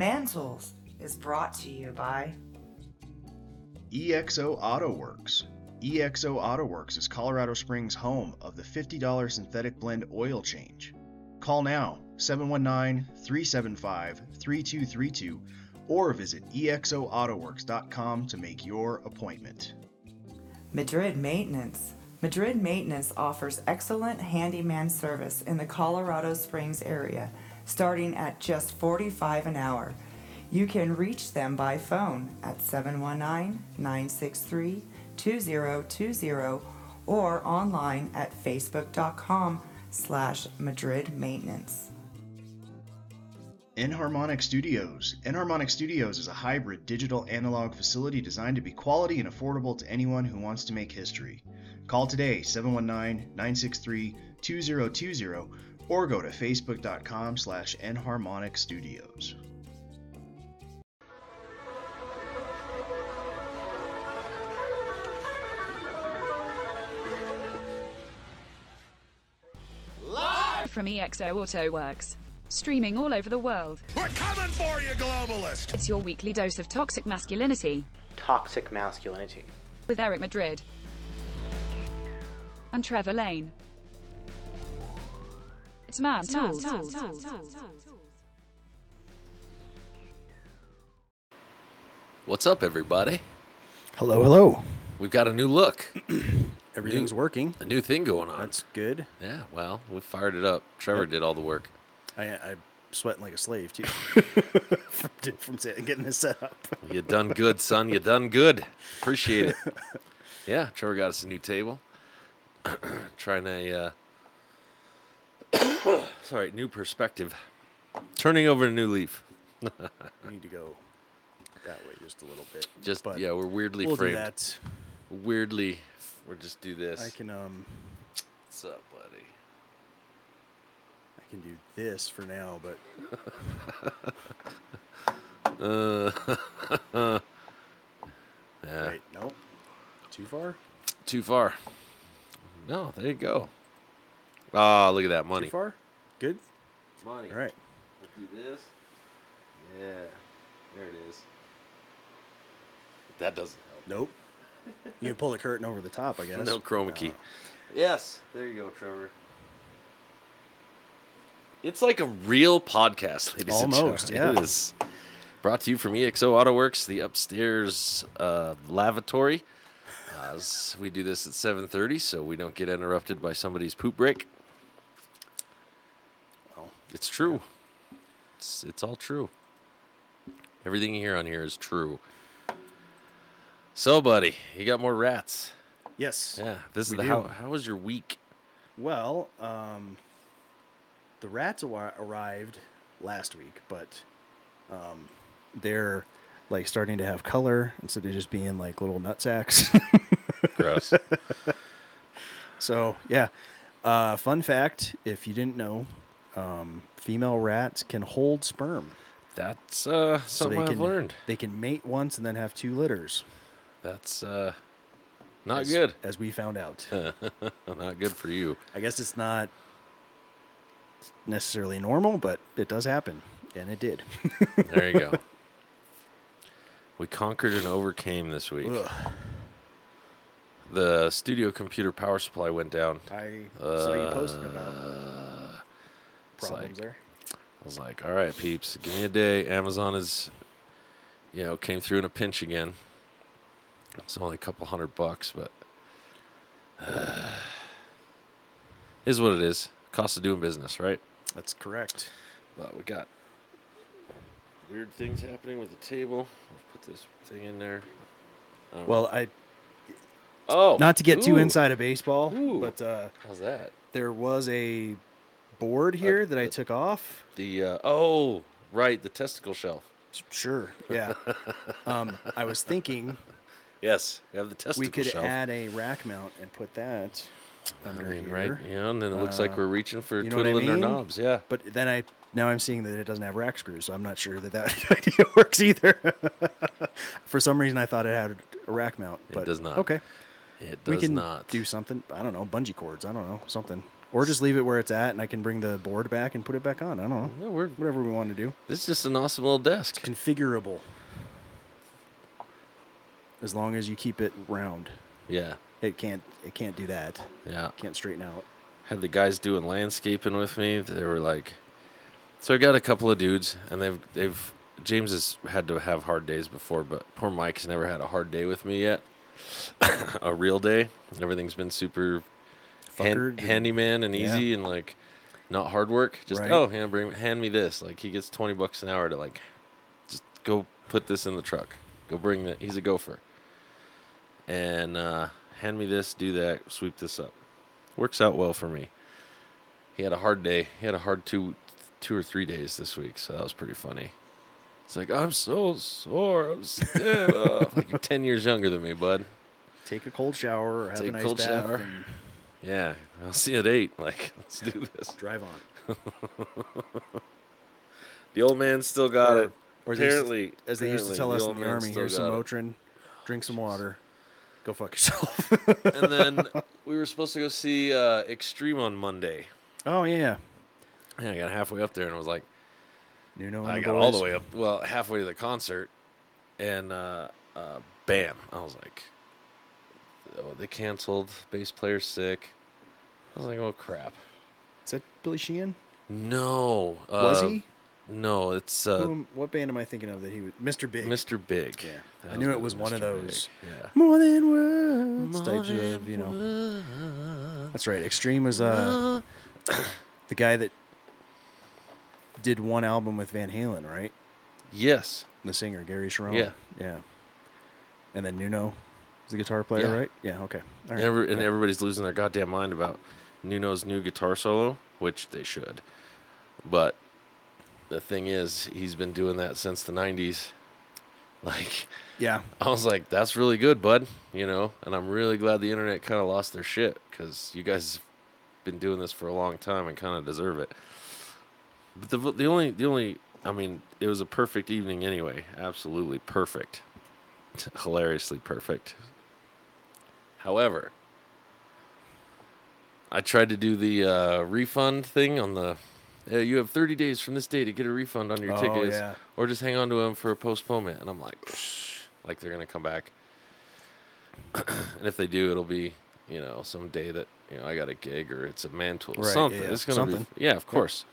Man Tools is brought to you by EXO Auto Works. EXO Auto Works is Colorado Springs' home of the $50 synthetic blend oil change. Call now 719 375 3232 or visit exoautoworks.com to make your appointment. Madrid Maintenance. Madrid Maintenance offers excellent handyman service in the Colorado Springs area, starting at just 45 an hour. You can reach them by phone at 719-963-2020 or online at facebook.com slash Madrid Maintenance. Enharmonic Studios. Enharmonic Studios is a hybrid digital analog facility designed to be quality and affordable to anyone who wants to make history. Call today 719-963-2020 or go to facebook.com slash enharmonic studios. from EXO Auto Works. Streaming all over the world. We're coming for you, globalist! It's your weekly dose of toxic masculinity Toxic masculinity. with Eric Madrid and Trevor Lane. It's Man Tools. What's up, everybody? Hello, hello. We've got a new look, Everything's working. a new thing going on. That's good. yeah, well, we fired it up. Trevor did all the work. I, I'm sweating like a slave too from, from set- getting this set up. You done good, son. You done good. Appreciate it. Yeah, Trevor got us a new table. Trying to uh, sorry, new perspective. Turning over a new leaf. I need to go that way just a little bit. Just but yeah, we're weirdly we'll framed. do that. Weirdly, we'll just do this. I can um What's up, buddy? I can do this for now, but Uh, yeah, wait, nope. Too far? too far. No, there you go. Ah, look at that money. Too far? Good. Money. All right. Let's Do this. Yeah, there it is. That doesn't help. Nope. You can pull the curtain over the top, I guess. No chroma key. Yes, there you go, Trevor. It's like a real podcast, ladies Almost, and gentlemen. yeah. It is. Brought to you from EXO AutoWorks, the upstairs uh, lavatory. Uh, we do this at 7.30 so we don't get interrupted by somebody's poop break. It's true. It's, it's all true. Everything you hear on here is true. So, buddy, you got more rats. yes. Yeah, this is the do. how. How was your week? Well, um, the rats awa- arrived last week, but um, they're like starting to have color instead of just being like little nut sacks. Gross. so yeah, uh, fun fact: if you didn't know, um, female rats can hold sperm. That's uh, So something they I've can learned. they can mate once and then have two litters. That's uh, not as- good. as we found out. not good for you. I guess it's not necessarily normal, but it does happen, and it did. There you go. we conquered and overcame this week. Ugh. The studio computer power supply went down. I saw you posting about Uh, it's problems like- there. I was like, all right, peeps, give me a day. Amazon is, you know, came through in a pinch again. It's only a couple hundred bucks, but is what it is. Cost of doing business, right? That's correct. But we got weird things happening with the table. I'll put this thing in there. Um, Well, I oh, not to get too inside of baseball, Ooh. but uh, How's that? there was a board here that I took off. The uh, oh, right, the testicle shelf. Sure, yeah. um, I was thinking Yes, we have the testicle we could shelf. add a rack mount and put that I under mean, here. right? Yeah, and then it looks like Uh, we're reaching for you know what I twiddling their knobs. Yeah. But then I now I'm seeing that it doesn't have rack screws, so I'm not sure that that idea works either. For some reason, I thought it had a rack mount, but It does not. Okay, It does we can not. do something. I don't know, bungee cords. I don't know, something Or just leave it where it's at, and I can bring the board back and put it back on. I don't know. Yeah, we're, Whatever we want to do. this is just an awesome little desk. Configurable. As long as you keep it round, Yeah, it can't. It can't do that. yeah. Can't straighten out. had the guys doing landscaping with me. They were like, so I got a couple of dudes, and they've they've James has had to have hard days before, but poor Mike's never had a hard day with me yet. a real day. Everything's been super hand, and- handyman and yeah. easy and like not hard work. Just Right. oh, hand bring hand me this. Like he gets twenty bucks an hour to like just go put this in the truck. Go bring that. He's a gopher. And uh, hand me this, do that, sweep this up. Works out well for me. He had a hard day. He had a hard two, two or three days this week, so that was pretty funny. It's like I'm so sore. I'm stiff. Like you're ten years younger than me, bud. Take a cold shower or have Take a nice cold bath shower. and Yeah, I'll see you at eight. Like, let's do this. drive on. The old man still got Or- it. or they used apparently, As they used to tell us in the army, here's some got it. Motrin, drink some water, go fuck yourself. and then we were supposed to go see uh, Extreme on Monday. oh yeah, Yeah, I got halfway up there and I was like, Nuno. And I got all the way up, well, halfway to the concert, and uh, uh, bam, I was like, oh, they canceled. Bass player's sick. I was like, oh crap. Is that Billy Sheehan? No, Was uh, he? No, it's uh, Who what band am I thinking of that he was? Mr. Big. Mr. Big. Yeah. That I knew it was one of Mr. Big, those. Yeah. More than words types of, you know. know. That's right. Extreme was uh the guy that did one album with Van Halen, right? Yes. The singer Gary Cherone. Yeah. Yeah. And then Nuno is the guitar player, Yeah. right? Yeah. Okay. Right. Every, and everybody's losing their goddamn mind about Nuno's new guitar solo, which they should. But the thing is, he's been doing that since the 90s. Like, Yeah. I was like, that's really good, bud. You know, and I'm really glad the internet kind of lost their shit because you guys have been doing this for a long time and kind of deserve it. But the the only the only I mean, it was a perfect evening anyway. Absolutely perfect, hilariously perfect. However, I tried to do the uh, refund thing on the. Uh, you have 30 days from this day to get a refund on your Oh, tickets, yeah. or just hang on to them for a postponement. And I'm like, like they're gonna come back. and if they do, it'll be you know some day that you know I got a gig or it's a mantle or Right, something. yeah, It's gonna something. be yeah, of course.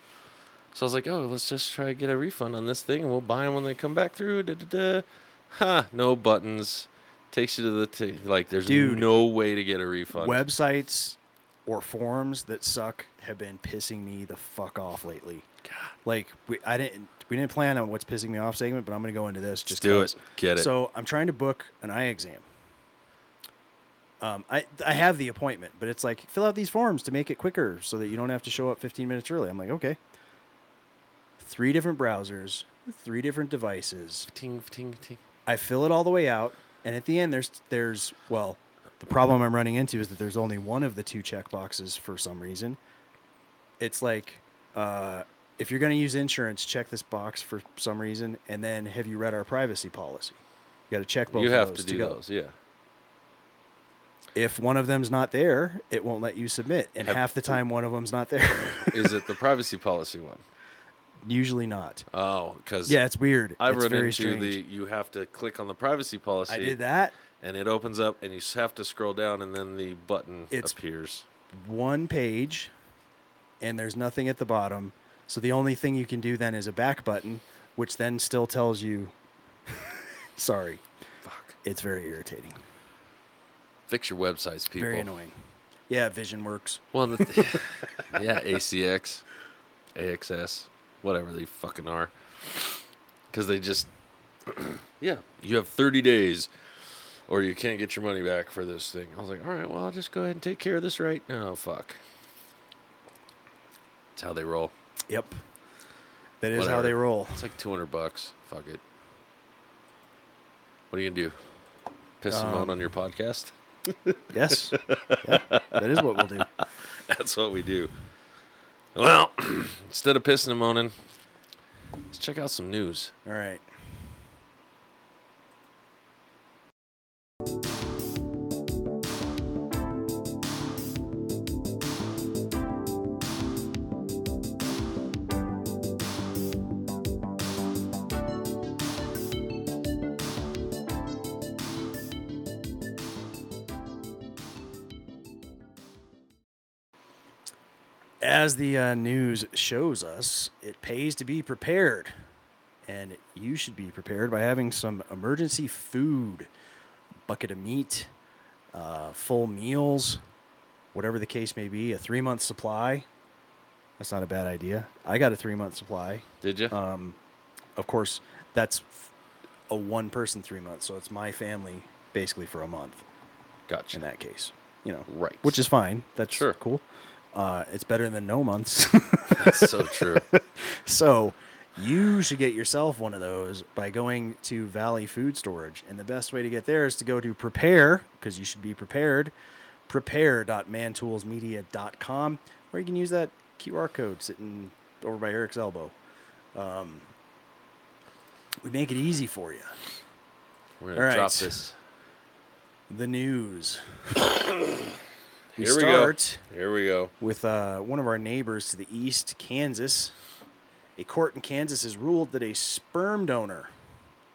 So I was like, oh, let's just try to get a refund on this thing, and we'll buy them when they come back through. Da, da, da. Ha! No buttons. Takes you to the t- like. There's Dude. no way to get a refund. Websites or forums that suck have been pissing me the fuck off lately. God. Like we, I didn't, we didn't plan on what's pissing me off segment, but I'm gonna go into this. Just do 'cause. it. Get it. So I'm trying to book an eye exam. Um, I I have the appointment, but it's like fill out these forms to make it quicker so that you don't have to show up 15 minutes early. I'm like, okay. Three different browsers, three different devices. ting, ting, ting. I fill it all the way out, and at the end, there's there's well, the problem I'm running into is that there's only one of the two check boxes for some reason. It's like, uh, if you're going to use insurance, check this box for some reason, and then have you read our privacy policy? You got to check both. You have to do go. those. Yeah. If one of them's not there, it won't let you submit, and Have- half the time one of them's not there. Is it the privacy policy one? Usually not. Oh, because Yeah, it's weird. I it's run very into strange. the you have to click on the privacy policy. I did that. and it opens up, and you have to scroll down, and then the button It's- appears. one page and there's nothing at the bottom. So the only thing you can do then is a back button, which then still tells you sorry. Fuck. It's very irritating. Fix your websites, people. Very annoying. Yeah, Vision works. Well, the, yeah, ACX, AXS, whatever they fucking are, because they just, yeah, you have 30 days, or you can't get your money back for this thing. I was like, all right, well, I'll just go ahead and take care of this right now. Fuck. That's how they roll. Yep. That is how they roll. It's like 200 bucks. Fuck it. What are you gonna do? Piss Um, on your podcast? Yes. yeah, that is what we'll do. That's what we do. Well, instead of pissing and moaning, let's check out some news. All right. As the uh, news shows us, it pays to be prepared. And you should be prepared by having some emergency food, bucket of meat, uh, full meals, whatever the case may be, a three month supply. That's not a bad idea. I got a three month supply. Did you? Um, of course, that's a one person three months, so it's my family basically for a month gotcha. in that case. You know, Right. which is fine. That's Sure. cool. Uh, it's better than no months. That's so true. so you should get yourself one of those by going to Valley Food Storage. And the best way to get there is to go to prepare, because you should be prepared, prepare.mantoolsmedia.com, or you can use that QR code sitting over by Eric's elbow. Um, we make it easy for you. We're gonna drop this. The news. we Here we start go. Here we go. with uh, one of our neighbors to the east, Kansas. A court in Kansas has ruled that a sperm donor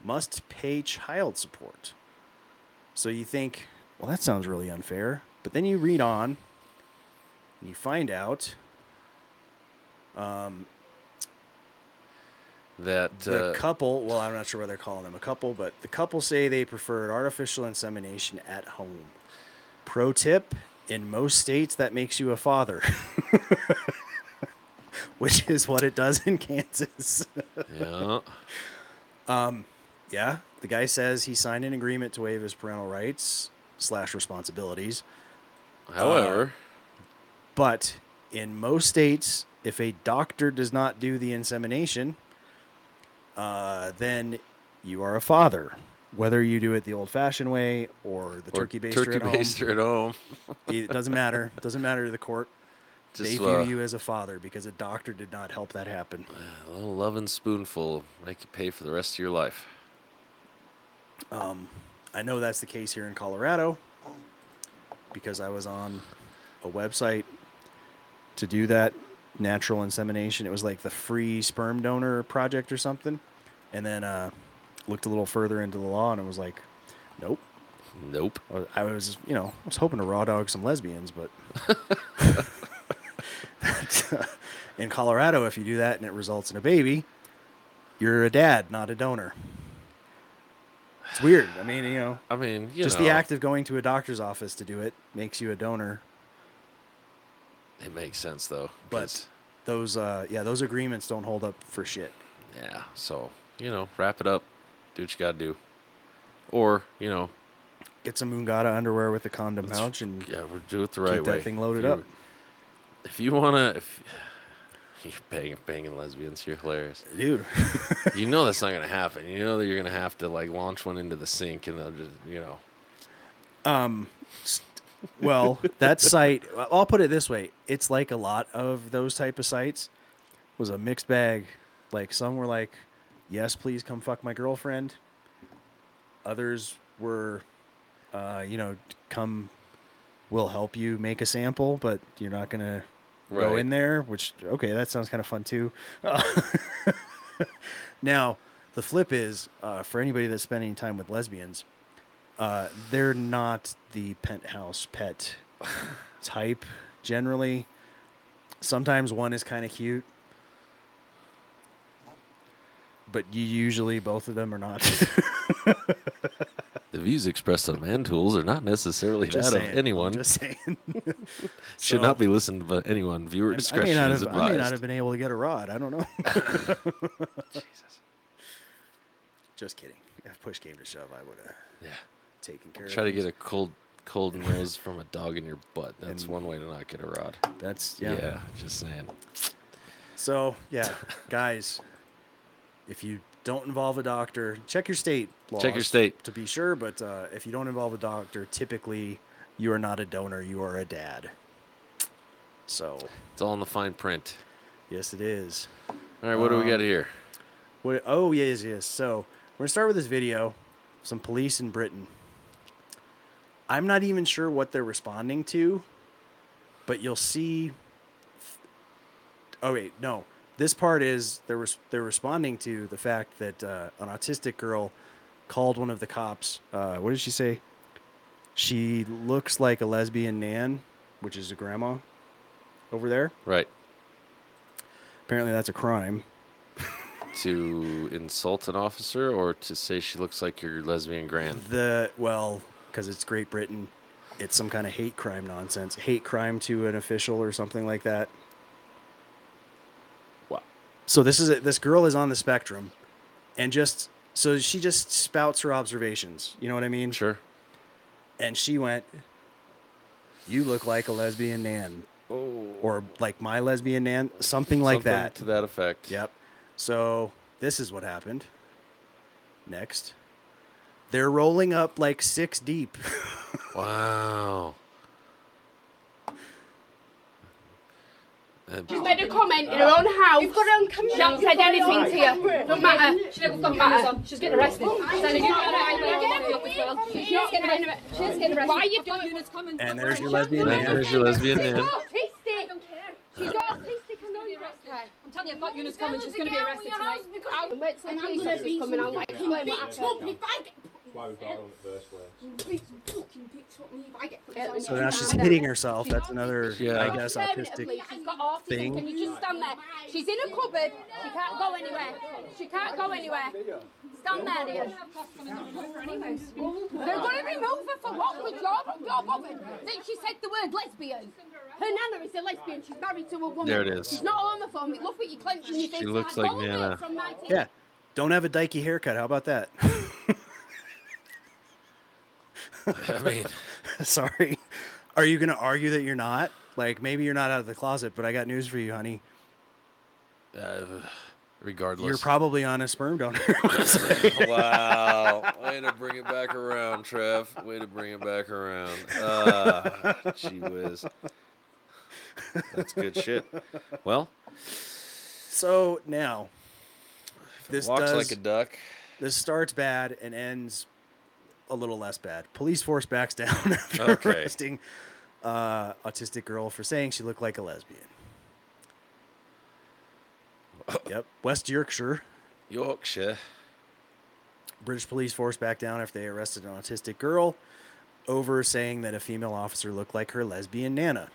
must pay child support. So you think, well, that sounds really unfair. But then you read on and you find out um, That the uh, couple, well, I'm not sure what they're calling them a couple, but the couple say they preferred artificial insemination at home. Pro tip in most states, that makes you a father, which is what it does in Kansas. yeah. Um, yeah, the guy says he signed an agreement to waive his parental rights slash responsibilities. However, But in most states, if a doctor does not do the insemination, uh, then you are a father. Whether you do it the old-fashioned way or the or turkey baster turkey at home, baster at home. it doesn't matter. It doesn't matter to the court. they view uh, you as a father because a doctor did not help that happen. a little loving spoonful make you pay for the rest of your life. I know that's the case here in Colorado because I was on a website to do that natural insemination. It was like the free sperm donor project or something. And then uh, looked a little further into the law and it was like, nope. Nope. I was- you know, I was hoping to raw dog some lesbians, but in Colorado, if you do that and it results in a baby, you're a dad, not a donor. It's weird. I mean, you know, I mean, you just know, the act of going to a doctor's office to do it makes you a donor. It makes sense though. But those, uh, yeah, those agreements don't hold up for shit. yeah, so you know, wrap it up. Do what you gotta do. Or you know, Get some Mungata underwear with a condom pouch and yeah, we'll do it the right keep way. that thing loaded If you- up. If you wanna, if you're banging, banging lesbians, you're hilarious. Dude, you know that's not gonna happen. You know that you're gonna have to like launch one into the sink, and they'll just, you know, Um, well, that site, I'll put it this way. It's like a lot of those type of sites was a mixed bag. Like some were like, yes, please come fuck my girlfriend. Others were, uh, you know, come, we'll help you make a sample, but you're not going to go in there, which, okay, that sounds kind of fun too. now, the flip is uh, for anybody that's spending time with lesbians, uh, they're not the penthouse pet type generally. Sometimes one is kind of cute, but you usually both of them are not. the views expressed on Man Tools are not necessarily Just that saying, of anyone. Just saying. Should So- not be listened to by anyone. Viewer I discretion not is have. advised. I may not have been able to get a rod. I don't know. Jesus. Just kidding. If push came to shove, I would have yeah. taken care Try to get a cold, cold nose from a dog in your butt. That's And- one way to not get a rod. That's Yeah. yeah. just saying. So yeah, guys, if you don't involve a doctor, check your state laws. Check your state. to be sure. But uh, if you don't involve a doctor, typically you are not a donor. You are a dad. So It's all in the fine print. yes, it is. All right, what do we Um, got here? What, oh yes, yes. So we're gonna start with this video. Some police in Britain. I'm not even sure what they're responding to, but you'll see. Oh wait, no. This part is they're res- they're responding to the fact that uh, an autistic girl called one of the cops. Uh, what did she say? She looks like a lesbian nan, which is a grandma. over there. Right. Apparently, that's a crime. To insult an officer or to say she looks like your lesbian grand. The well, because it's Great Britain, it's some kind of hate crime nonsense. Hate crime to an official or something like that. So this is a, this girl is on the spectrum, and just so she just spouts her observations. You know what I mean? Sure. And she went, "You look like a lesbian nan," Oh. or like my lesbian nan, something like Something that. To that effect. Yep. So this is what happened. Next, they're rolling up like six deep. Wow. Um, and She's made a comment in her own house. You've got her on camera. She hasn't said anything to you. Don't matter. She never got matter. She's getting arrested. Oh, she's getting arrested. She's getting arrested. She's getting arrested. Why are you doing this comment? And there's your lesbian And there's your lesbian She's man. autistic. She's autistic and not arrested. I'm telling you, if that unit's coming, she's going to be arrested tonight. I'll wait till the police officer's coming. I'll explain what happened. So now she's hitting herself. That's another, Yeah. I guess, autistic. She's got autism. thing. Can you just stand there? She's in a cupboard. She can't go anywhere. She can't go anywhere. Stand there, dear. They're going to remove her for what? Because you're, you're bothered. Then she said the word lesbian. Her nana is a lesbian. She's married to a woman. There it is. She's not homophobic. Look what you're clenching your She looks like like Go away Nana. from my team. Yeah. Don't have a dykey haircut. How about that? I mean, Sorry. Are you going to argue that you're not? Like, maybe you're not out of the closet, but I got news for you, honey. uh, regardless. You're probably on a sperm donor. wow. Way to bring it back around, Trev. Way to bring it back around. Ah, gee whiz. That's good shit. Well, so now, this walks does, like a duck. this starts bad and ends a little less bad. Police force backs down after Okay. arresting uh, autistic girl for saying she looked like a lesbian. yep, West Yorkshire. Yorkshire. British police force back down after they arrested an autistic girl over saying that a female officer looked like her lesbian nana.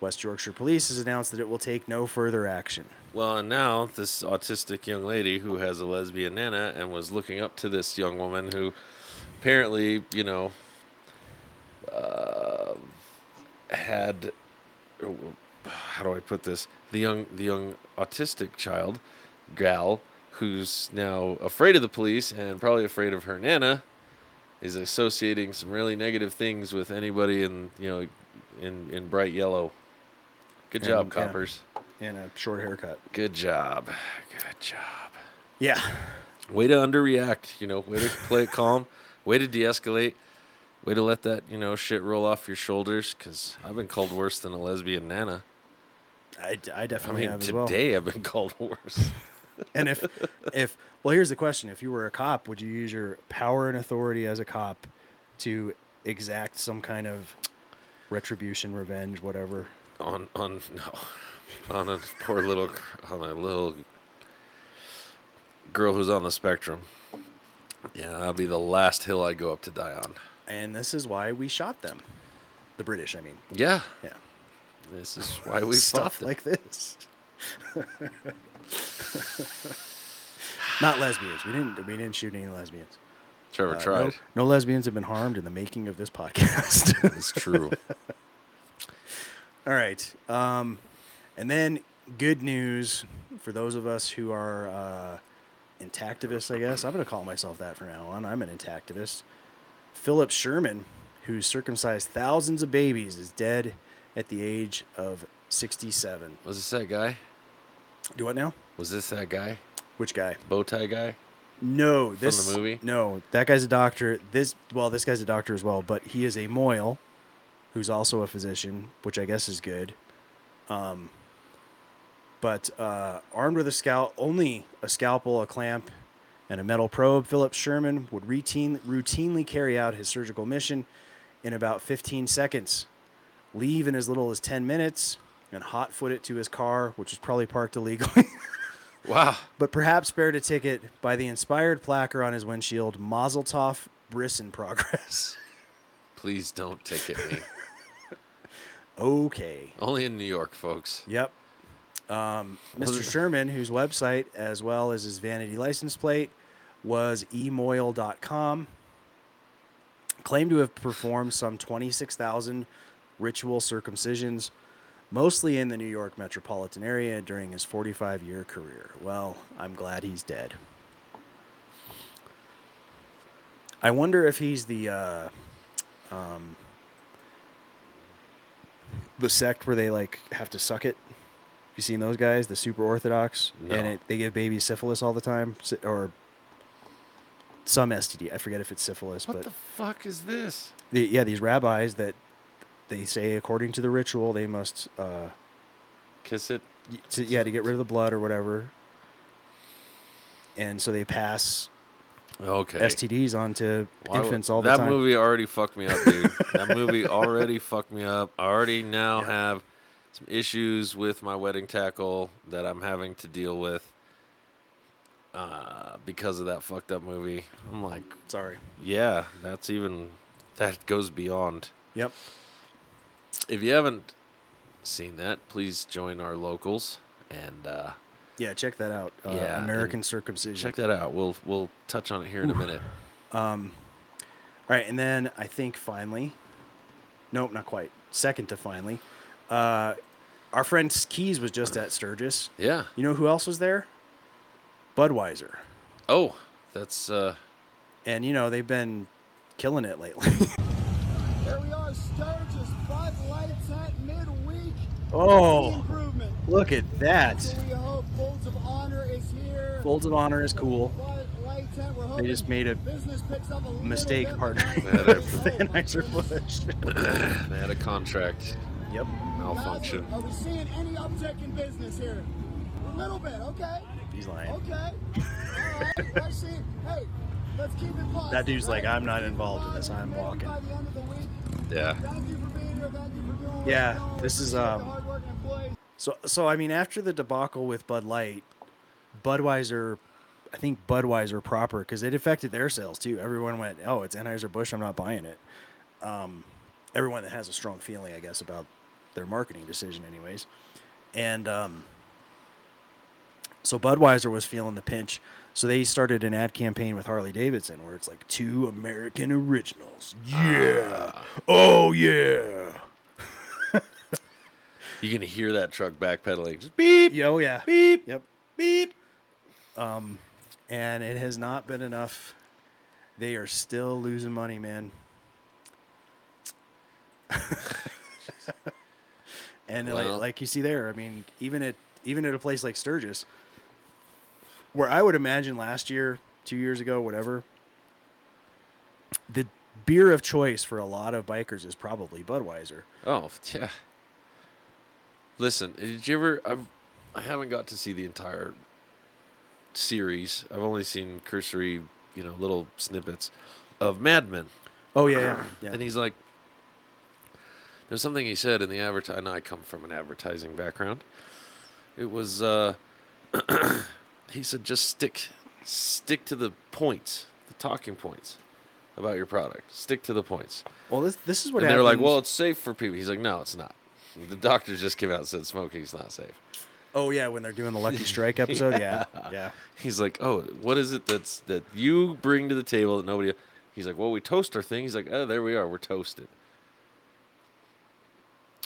West Yorkshire Police has announced that it will take no further action. Well, and now this autistic young lady who has a lesbian nana and was looking up to this young woman who apparently, you know, uh, had how do I put this? The young the young autistic child, gal, who's now afraid of the police and probably afraid of her nana, is associating some really negative things with anybody in you know in in bright yellow. Good job, And, coppers. And a short haircut. Good job. Good job. Yeah. Way to underreact, you know, way to play it calm, way to de escalate, way to let that, you know, shit roll off your shoulders. Cause I've been called worse than a lesbian nana. I, I I definitely mean, have as well. today I've been called worse. And if, if, well, here's the question: If you were a cop, would you use your power and authority as a cop to exact some kind of retribution, revenge, whatever? on, on, no, on a poor little, on a little girl who's on the spectrum. Yeah, that'll be the last hill I go up to die on. And this is why we shot them, the British. I mean, Yeah, yeah, this is why we stuff like this. Not lesbians. We didn't. We didn't shoot any lesbians. Trevor Uh, tried. No, no lesbians have been harmed in the making of this podcast. It's true. All right. Um, and then good news for those of us who are uh, intactivists, I guess. I'm going to call myself that from now on. I'm an intactivist. Philip Sherman, who circumcised thousands of babies, is dead at the age of 67. Was this that guy? Do what now? Was this that guy? Which guy? Bow tie guy? No, this movie? No, that guy's a doctor. This well, this guy's a doctor as well, but he is a mohel, who's also a physician, which I guess is good. Um, but uh, armed with a scout, only a scalpel, a clamp, and a metal probe, Philip Sherman would routine routinely carry out his surgical mission in about 15 seconds, leave in as little as 10 minutes, and hot foot it to his car, which was probably parked illegally. Wow. but perhaps spared a ticket by the inspired placard on his windshield, Mazel Tov, Bris in progress. Please don't ticket me. Okay. Only in New York, folks. Yep. Um, Mr. Sherman, whose website, as well as his vanity license plate, was emohel.com, claimed to have performed some 26,000 ritual circumcisions, mostly in the New York metropolitan area during his 45 year career. Well, I'm glad he's dead. I wonder if he's the uh, um, the sect where they like have to suck it. You seen those guys, the super orthodox, and it, they give babies syphilis all the time, or some STD. I forget if it's syphilis, but. What but the fuck is this? the, yeah, these rabbis that they say according to the ritual they must, uh, Kiss it. to, yeah, to get rid of the blood or whatever, and so they pass Okay. STDs onto Why would- infants all the that time. That movie already fucked me up, dude. that movie already fucked me up. I already now have some issues with my wedding tackle that I'm having to deal with uh, because of that fucked up movie. I'm like, Sorry. yeah, that's even that goes beyond. Yep. If you haven't seen that, please join our locals and uh, Yeah, check that out. Uh, Yeah, American circumcision. check that out. We'll we'll touch on it here in a minute. Um, all right, and then I think finally, nope, not quite. Second to finally, uh, our friend Keys was just at Sturgis. Yeah. You know who else was there? Budweiser, Oh, that's uh, and you know they've been killing it lately. Here we are, Sturgis, Bud Lights tent midweek. oh, Improvement. look at that! So we hope Folds of Honor is here. Folds of Honor is cool. Bud Light tent, we're They just made a business picks up a little mistake bit. partnering They with Anheuser-Busch. they had a contract yep. malfunction. Are we seeing any uptick in business here? A little bit, okay. He's lying. Okay. All right. Let's see. Hey, let's keep it positive. That dude's like. I'm not involved in this, I'm walking. by the end of the week. Yeah. Thank you for being here. Thank you for doing what Yeah, this is, um. So, so I mean, after the debacle with Bud Light, Budweiser, I think Budweiser proper, because it affected their sales too. Everyone went, "Oh, it's Anheuser Busch. I'm not buying it." Um, everyone that has a strong feeling, I guess, about their marketing decision, anyways. And um, so Budweiser was feeling the pinch, so they started an ad campaign with Harley Davidson, where it's like two American originals. Yeah. Oh yeah. You can hear that truck backpedaling. Just beep. Yeah, oh yeah. Beep. Yep. Beep. Um, and it has not been enough. They are still losing money, man. and Well. like, like you see there, I mean, even at even at a place like Sturgis, where I would imagine last year, two years ago, whatever, the beer of choice for a lot of bikers is probably Budweiser. Oh yeah. Listen, did you ever? I've, I haven't got to see the entire series. I've only seen cursory, you know, little snippets of Mad Men. Oh yeah, yeah, yeah. And he's like, there's something he said in the advert. I I come from an advertising background. It was, uh, he said, just stick, stick to the points, the talking points about your product. Stick to the points. Well, this this is what and they're like, well, it's safe for people. He's like, no, it's not. The doctors just came out and said smoking is not safe. Oh yeah, when they're doing the Lucky Strike episode, yeah, yeah. He's like, oh, what is it that's that you bring to the table that nobody? He's like, well, we toast our thing. He's like, oh, there we are, we're toasted.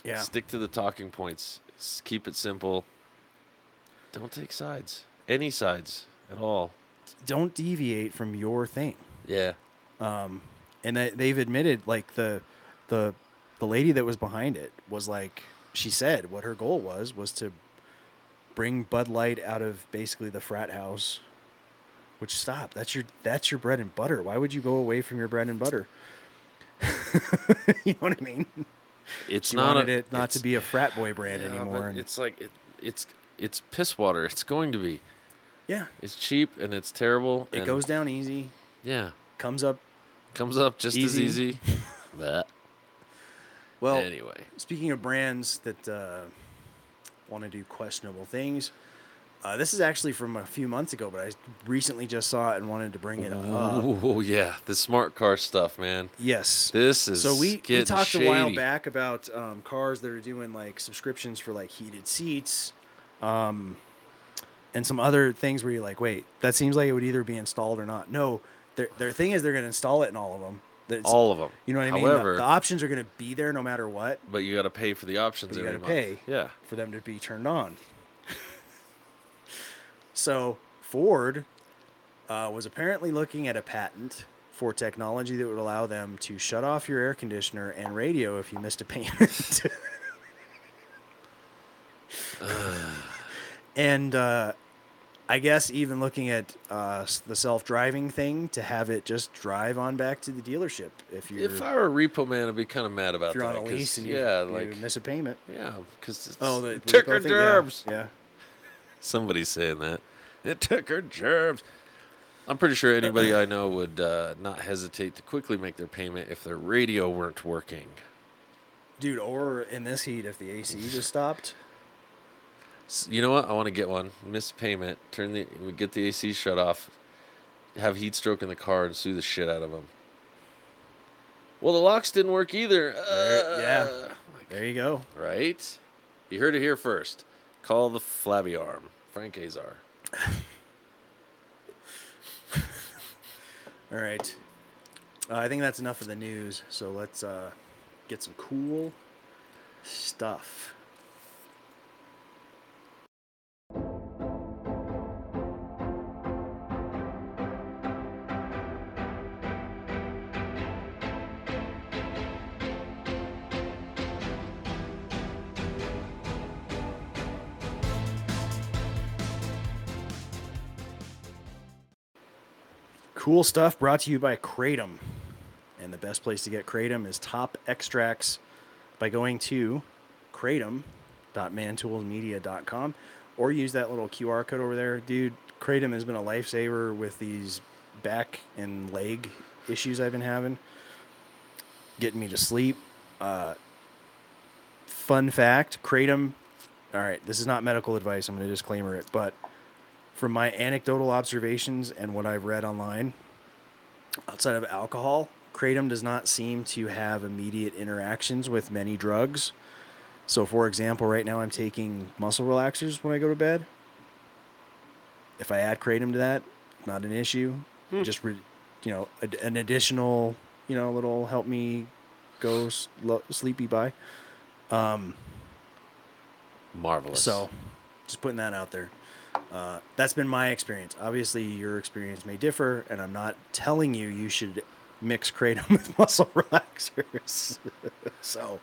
Yeah. Stick to the talking points. Keep it simple. Don't take sides. Any sides at all. Don't deviate from your thing. Yeah. Um, and that they've admitted, like the the the lady that was behind it was like she said what her goal was was to bring Bud Light out of basically the frat house. Which stop. That's your that's your bread and butter. Why would you go away from your bread and butter? you know what I mean? It's She not a, it not to be a frat boy brand Yeah, anymore. And It's like it, it's it's piss water. It's going to be. yeah, It's cheap and it's terrible. it goes down easy, Yeah. comes up. Comes up just as Easy. easy. That. Well, anyway. Speaking of brands that uh, want to do questionable things, Uh, this is actually from a few months ago, but I recently just saw it and wanted to bring it up. Oh yeah, the smart car stuff, man. Yes. This is so we, we talked a while back about um, cars that are doing like subscriptions for like heated seats um, and some other things where you're like wait that seems like it would either be installed or not no their, their thing is they're going to install it in all of them That's- All of them. you know what i mean The- However, the, options are going to be there no matter what but you got to pay for the options but you got to month. pay Yeah. for them to be turned on so ford uh, was apparently looking at a patent for technology that would allow them to shut off your air conditioner and radio if you missed a payment. and uh, I guess even looking at uh, the self-driving thing to have it just drive on back to the dealership if you're If I were a repo man, I'd be kind of mad about if you're that. on a lease and yeah, you like miss a payment. yeah, because Oh, the, took her thing? Yeah. Yeah. Somebody's saying that. It took her gerbs. I'm pretty sure anybody I know would uh, not hesitate to quickly make their payment if their radio weren't working. dude. Or in this heat, if the AC just stopped. S- You know what? I want to get one. Miss payment. Turn the. We get the AC shut off. Have heat stroke in the car and sue the shit out of them. Well, the locks didn't work either. There- yeah. Uh, There you go. Right? You heard it here first. Call the flabby arm. Frank Azar. All right. Uh, I think that's enough of the news. So let's uh, get some cool stuff. Cool stuff brought to you by Kratom. And the best place to get Kratom is top extracts by going to kratom.mantoolsmedia.com or use that little QR code over there. Dude, Kratom has been a lifesaver with these back and leg issues I've been having, getting me to sleep. Uh, fun fact Kratom, all right, this is not medical advice. I'm going to disclaimer it, but from my anecdotal observations and what I've read online, outside of alcohol, kratom does not seem to have immediate interactions with many drugs. So, for example, right now I'm taking muscle relaxers when I go to bed. If I add kratom to that, not an issue. Just, re- you know, ad- an additional, you know, little help me go s- lo- sleepy by. Um, Marvelous. so, just putting that out there. Uh, that's been my experience. Obviously, your experience may differ, and I'm not telling you you should mix kratom with muscle relaxers. so,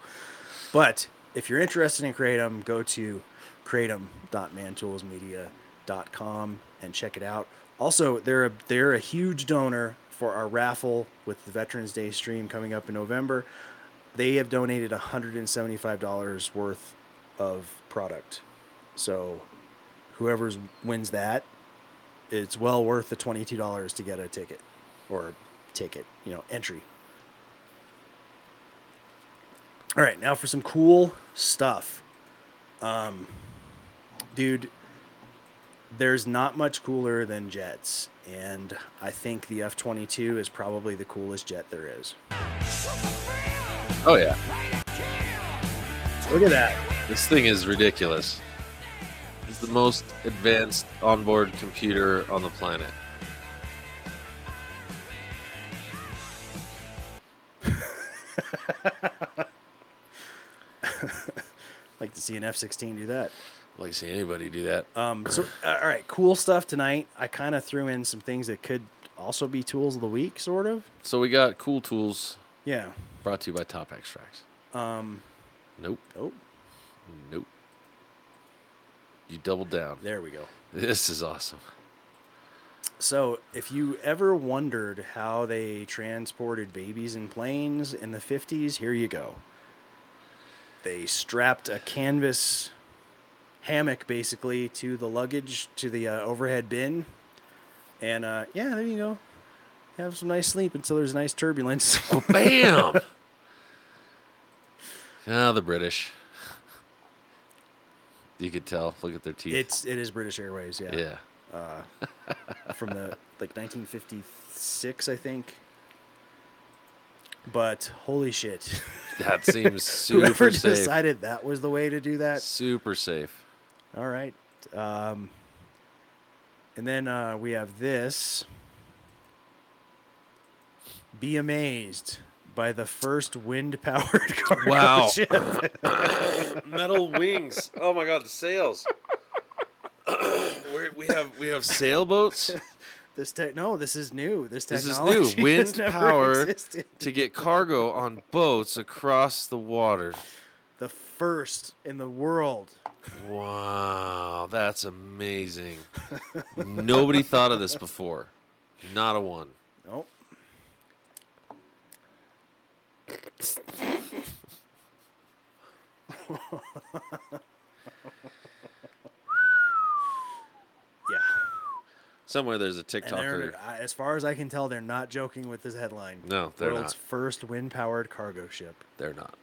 but if you're interested in kratom, go to kratom.mantoolsmedia.com and check it out. Also, they're a, they're a huge donor for our raffle with the Veterans Day stream coming up in November. They have donated $175 worth of product. So, whoever wins that, it's well worth the twenty-two dollars to get a ticket, or ticket, you know, entry. All right, now for some cool stuff. Um, dude, there's not much cooler than jets, and I think the F twenty two is probably the coolest jet there is. oh yeah, Look at that. this thing is ridiculous. The most advanced onboard computer on the planet. Like to see an F sixteen do that. I'd like to see anybody do that. Um, so, uh, all right, cool stuff tonight. I kind of threw in some things that could also be tools of the week, sort of. So we got cool tools Yeah. brought to you by Top Extracts. Um, Nope, Nope. nope. You doubled down. there we go. This is awesome. So, if you ever wondered how they transported babies in planes in the 50s, here you go. They strapped a canvas hammock basically to the luggage, to the uh, overhead bin. And uh, yeah, there you go. Have some nice sleep until there's nice turbulence. Bam! ah, the British. You could tell. Look at their teeth. It's it is British Airways, yeah. yeah. Uh, from the like 1956, I think. But holy shit. That seems super Whoever safe. decided that was the way to do that. Super safe. All right. Um, and then uh, we have this. Be amazed by the first wind powered cargo Wow. ship. Metal wings. Oh my god, the sails. We're, have we have sailboats This tech no, this is new. This technology This is technology new. has Wind never power existed. to get cargo on boats across the water. The first in the world. Wow, that's amazing. Nobody thought of this before. Not a one. Nope. Yeah. Somewhere there's a And TikToker. they're, I- as far as I can tell, they're not joking with this headline. No, they're World's not. first wind-powered cargo ship. They're not.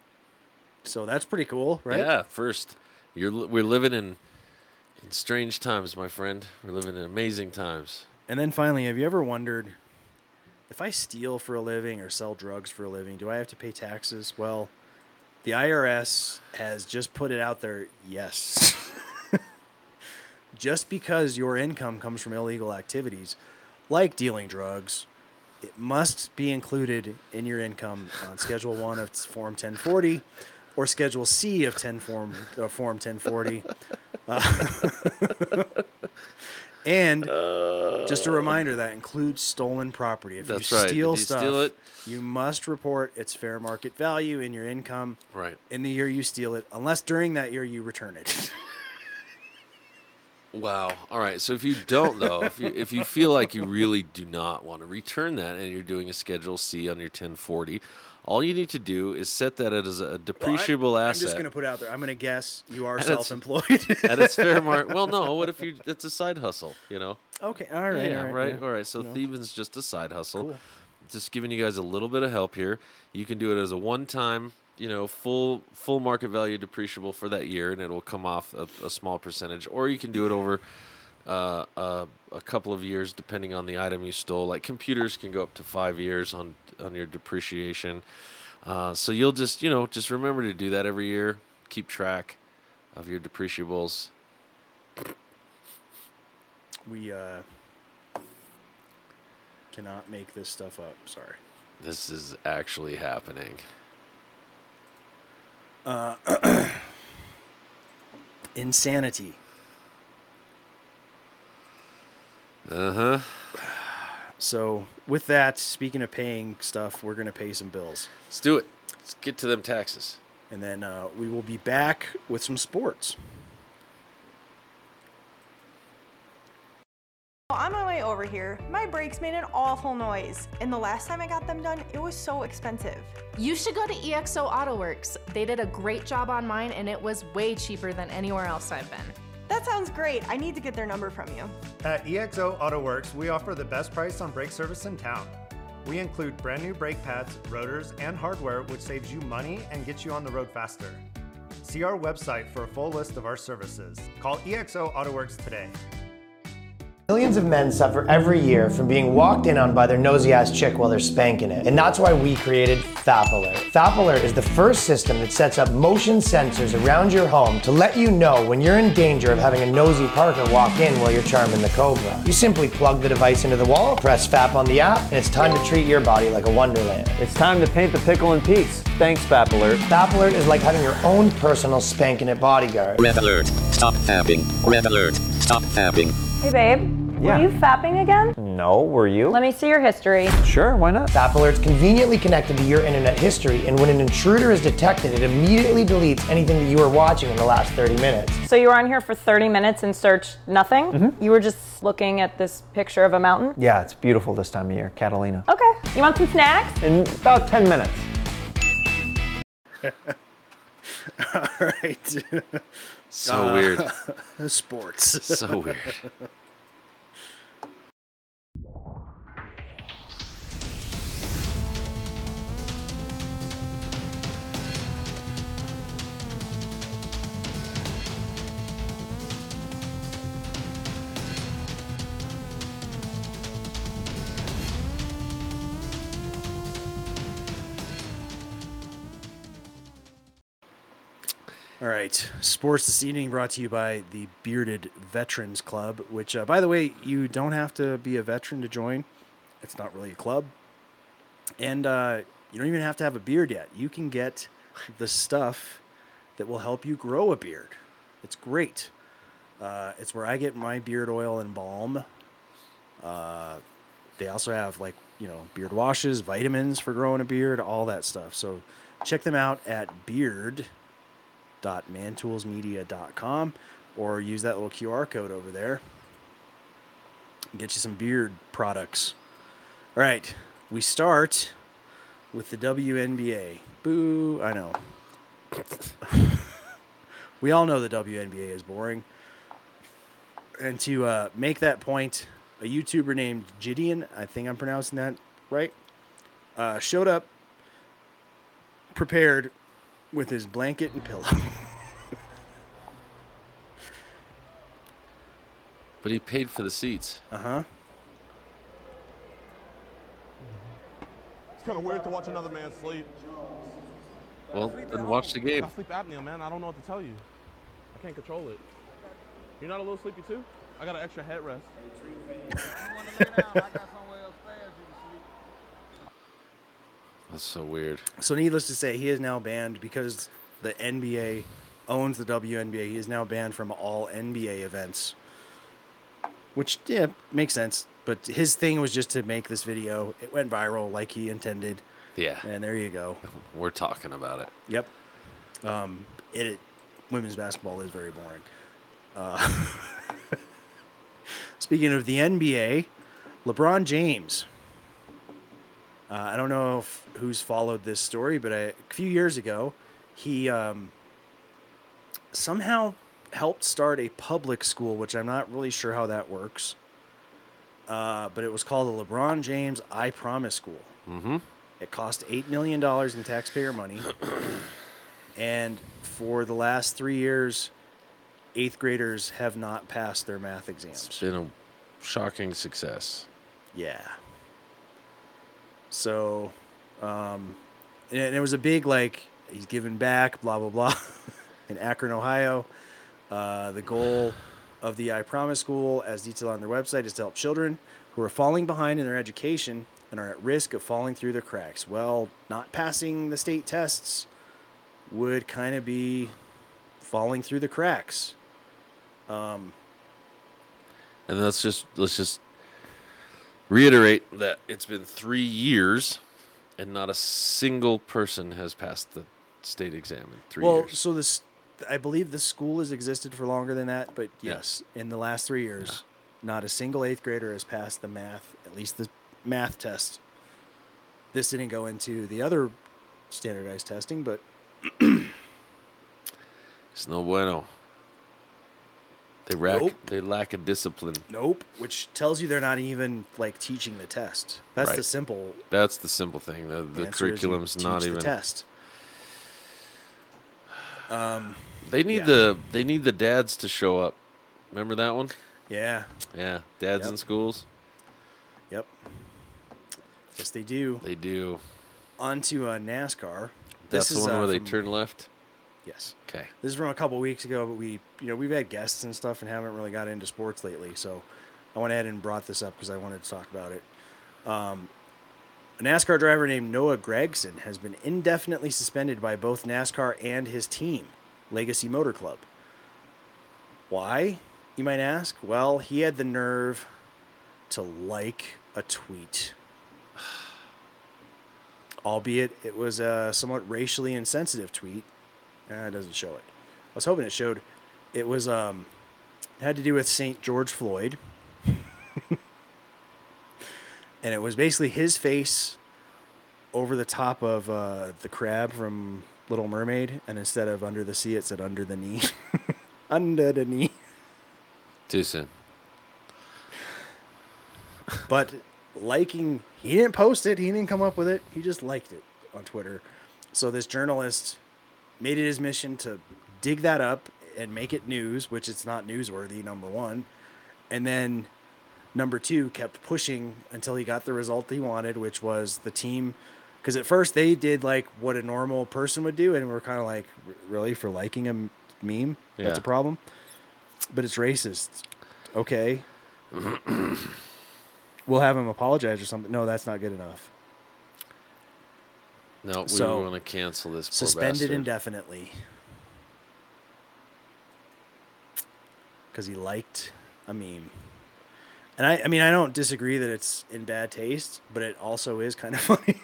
So that's pretty cool, right? Yeah, first, you're li- we're living in in strange times, my friend. We're living in amazing times. And then finally, have you ever wondered if I steal for a living or sell drugs for a living, do I have to pay taxes? Well, the IRS has just put it out there. Yes. just because your income comes from illegal activities, like dealing drugs, it must be included in your income on Schedule One of Form 1040 or Schedule C of 10 Form uh, Form 1040. Uh, and just a uh, reminder that includes stolen property. If you right. steal If you stuff, steal it- you must report its fair market value in your income Right. in the year you steal it, unless during that year you return it. Wow. All right. So if you don't though, if you if you feel like you really do not want to return that and you're doing a Schedule C on your 1040, all you need to do is set that as a depreciable I'm asset. just going to put it out there. I'm going to guess you are And self-employed. at its fair market. Well, no. What if you? It's a side hustle. You know. okay, all right, yeah, all right, right. yeah. All right. So No. thieving's just a side hustle. Cool. Just giving you guys a little bit of help here. You can do it as a one-time, you know, full full market value depreciable for that year, and it will come off a, a small percentage. Or you can do it over uh, uh, a couple of years, depending on the item you stole. Like computers can go up to five years on on your depreciation. Uh, so you'll just you know just remember to do that every year. Keep track of your depreciables. We uh, cannot make this stuff up. Sorry. This is actually happening. Insanity. Uh huh. So, with that, speaking of paying stuff, we're going to pay some bills. Let's do it. Let's get to them taxes. And then uh, we will be back with some sports. On my way over here, my brakes made an awful noise, and the last time I got them done, it was so expensive. You should go to EXO Auto Works. They did a great job on mine and it was way cheaper than anywhere else I've been. That sounds great. I need to get their number from you. At EXO Auto Works, we offer the best price on brake service in town. We include brand new brake pads, rotors, and hardware, which saves you money and gets you on the road faster. See our website for a full list of our services. Call EXO Auto Works today. Millions of men suffer every year from being walked in on by their nosy ass chick while they're spanking it. And that's why we created FAP Alert. FAP Alert is the first system that sets up motion sensors around your home to let you know when you're in danger of having a nosy Parker walk in while you're charming the Cobra. You simply plug the device into the wall, press FAP on the app, and it's time to treat your body like a wonderland. It's time to paint the pickle in peace. Thanks, Fap Alert. FAP Alert is like having your own personal spanking it bodyguard. Red alert. Stop fapping. Red alert. Stop fapping. Hey, babe. Yeah. Were you fapping again? No, were you? Let me see your history. Sure, why not? FAP Alert's conveniently connected to your internet history, and when an intruder is detected, it immediately deletes anything that you were watching in the last 30 minutes. So you were on here for 30 minutes and searched nothing? Mm-hmm. You were just looking at this picture of a mountain? Yeah, it's beautiful this time of year, Catalina. Okay. You want some snacks? In about 10 minutes. All right. So Uh, weird. sports. So weird. All right, sports this evening brought to you by the Bearded Veterans Club, which, uh, by the way, you don't have to be a veteran to join. It's not really a club, and uh, you don't even have to have a beard yet. You can get the stuff that will help you grow a beard. It's great. Uh, it's where I get my beard oil and balm. Uh, they also have like you know beard washes, vitamins for growing a beard, all that stuff. So check them out at beard.mantoolsmedia.com or use that little QR code over there. Get you some beard products. All right, we start with the WNBA. Boo! I know. we all know the WNBA is boring. And to uh, make that point, a YouTuber named Gideon, I think I'm pronouncing that right, uh, showed up prepared with his blanket and pillow. But he paid for the seats. Uh huh. It's kind of weird to watch another man sleep. Well, then watch the game. I got sleep apnea, man. I don't know what to tell you. I can't control it. You're not a little sleepy too? I got an extra headrest. That's so weird. So, needless to say, he is now banned because the NBA owns the WNBA. He is now banned from all NBA events, which yeah makes sense. But his thing was just to make this video. It went viral like he intended. Yeah. And there you go. We're talking about it. Yep. Um, it, it women's basketball is very boring. Uh, speaking of the NBA, LeBron James. Uh, I don't know if, who's followed this story, but I, a few years ago, he um, somehow helped start a public school, which I'm not really sure how that works. Uh, but it was called the LeBron James I Promise School. Mm-hmm. It cost eight million dollars in taxpayer money, and for the last three years, eighth graders have not passed their math exams. It's been a shocking success. Yeah. So, um, and it, was a big like he's giving back, blah blah blah, in Akron, Ohio. Uh, the goal of the I Promise School, as detailed on their website, is to help children who are falling behind in their education and are at risk of falling through the cracks. Well, not passing the state tests would kind of be falling through the cracks. Um, And let's just let's just reiterate that it's been three years, and not a single person has passed the state exam in three well, years. Well, so this, I believe the school has existed for longer than that, but Yeah. yes, in the last three years, not a single eighth grader has passed the math, at least the math test. This didn't go into the other standardized testing, but It's no bueno. They lack Nope. they lack a discipline. nope, which tells you they're not even like teaching the test. That's the Right. simple. That's the simple thing. The, the curriculum's not even. the test. Um, They need Yeah. the they need the dads to show up. Remember that one? yeah, Yeah, dads Yep. in schools. yep. Yes, they do. They do. On to uh, NASCAR. That's This the one uh, where they turn left. Yes. Okay. This is from a couple weeks ago, but we, you know, we've had guests and stuff and haven't really got into sports lately. So I went ahead and brought this up because I wanted to talk about it. Um, a NASCAR driver named Noah Gragson has been indefinitely suspended by both NASCAR and his team, Legacy Motor Club. Why, you might ask? Well, he had the nerve to like a tweet. Albeit it was a somewhat racially insensitive tweet. Uh, it doesn't show it. I was hoping it showed. It was um, had to do with Saint George Floyd, and it was basically his face over the top of uh, the crab from Little Mermaid, and instead of under the sea, it said under the knee, under the knee. Too soon. But liking, he didn't post it. He didn't come up with it. He just liked it on Twitter. So this journalist made it his mission to dig that up and make it news, which it's not newsworthy, number one. And then number two kept pushing until he got the result he wanted, which was the team Because at first they did like what a normal person would do, and we're kind of like, really for liking a m- meme, that's a problem. But it's racist. Okay. we'll have him apologize or something. No, that's not good enough. No, we So, want to cancel this. Suspended bastard. indefinitely. Because he liked a meme. And I, I mean, I don't disagree that it's in bad taste, but it also is kind of funny.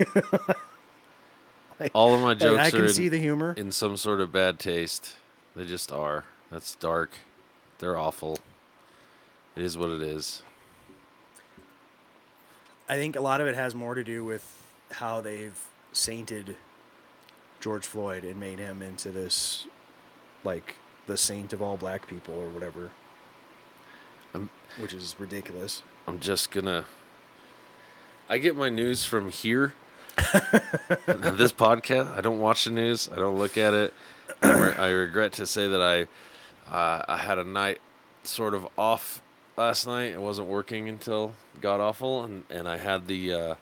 Like- All of my jokes I are can in, see the humor. in some sort of bad taste. They just are. That's dark. They're awful. It is what it is. I think a lot of it has more to do with how they've sainted George Floyd and made him into this, like, the saint of all black people or whatever. which is ridiculous. I'm just gonna. I get my news from here. this podcast, I don't watch the news. I don't look at it. I, re- I regret to say that I, uh, I had a night sort of off last night. It wasn't working until god awful, and and I had the. Uh,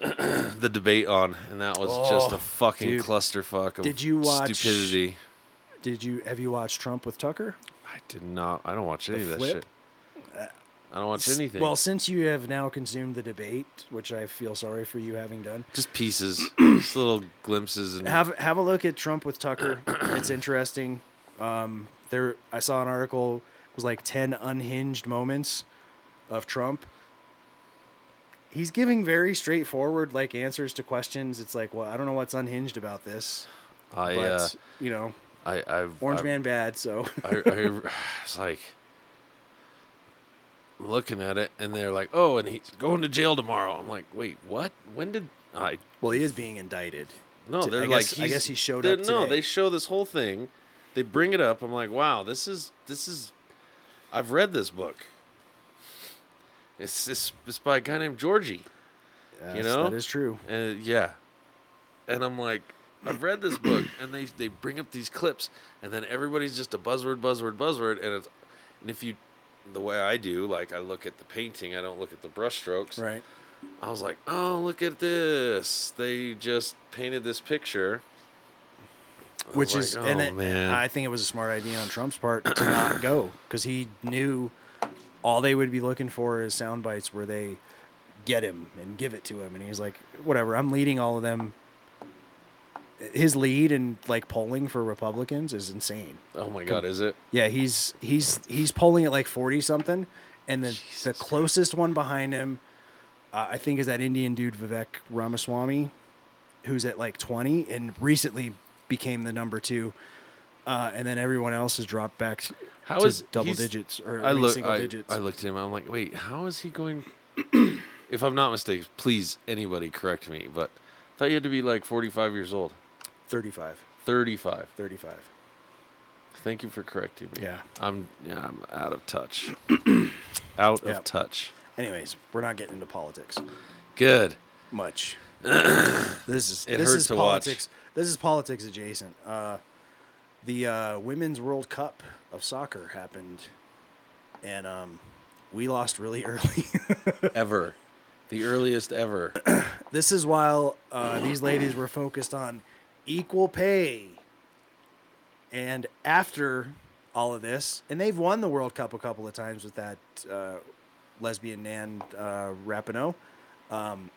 the debate on, and that was just Oh, a fucking dude. clusterfuck of Did you watch- stupidity. Did you have you watched Trump with Tucker? I did not. I don't watch any The of that flip? shit. I don't watch anything. Well, since you have now consumed the debate, which I feel sorry for you having done, just pieces, just little glimpses, and have have a look at Trump with Tucker. it's interesting. Um, there, I saw an article. It was like ten unhinged moments of Trump. He's giving very straightforward like answers to questions. It's like, well, I don't know what's unhinged about this. I, but, uh, you know, I, I've Orange I've- Man bad. So I, I it's like looking at it, and they're like, "Oh, and he's going to jail tomorrow." I'm like, "Wait, what? When did I?" Well, he is being indicted. No, they're I like, guess- I guess he showed up No, they show this whole thing. They bring it up. I'm like, "Wow, this is this is." I've read this book. It's it's, it's by a guy named Georgie. you know that is true. And yeah, and I'm like, I've read this book, and they they bring up these clips, and then everybody's just a buzzword, buzzword, buzzword, and it's and if you the way I do, like I look at the painting, I don't look at the brushstrokes. Right. I was like, oh, look at this! They just painted this picture. Which like, is oh, and it, man. I think it was a smart idea on Trump's part to not go because he knew all they would be looking for is sound bites where they get him and give it to him, and he's like, whatever, I'm leading all of them. His lead and like polling for Republicans is insane. Oh my God, is it? Yeah, he's he's he's polling at like forty something, and the the closest one behind him, uh, I think, is that Indian dude Vivek Ramaswamy, who's at like twenty and recently became the number two, uh, and then everyone else has dropped back How is double digits or I look, single I, digits. I looked at him. I'm like, wait, how is he going? if I'm not mistaken, please anybody correct me. But I thought you had to be like 45 years old. 35. 35. 35. Thank you for correcting me. Yeah. I'm yeah, I'm out of touch. out of Yep. touch. Anyways, we're not getting into politics Good. much. this is It this hurt is to watch. politics. This is politics adjacent. Uh, the uh, women's World Cup of soccer happened, and um, we lost really early. ever. The earliest ever. this is while uh, these ladies were focused on equal pay. And after all of this, and they've won the World Cup a couple of times with that uh, lesbian Nan uh, Rapinoe. Um,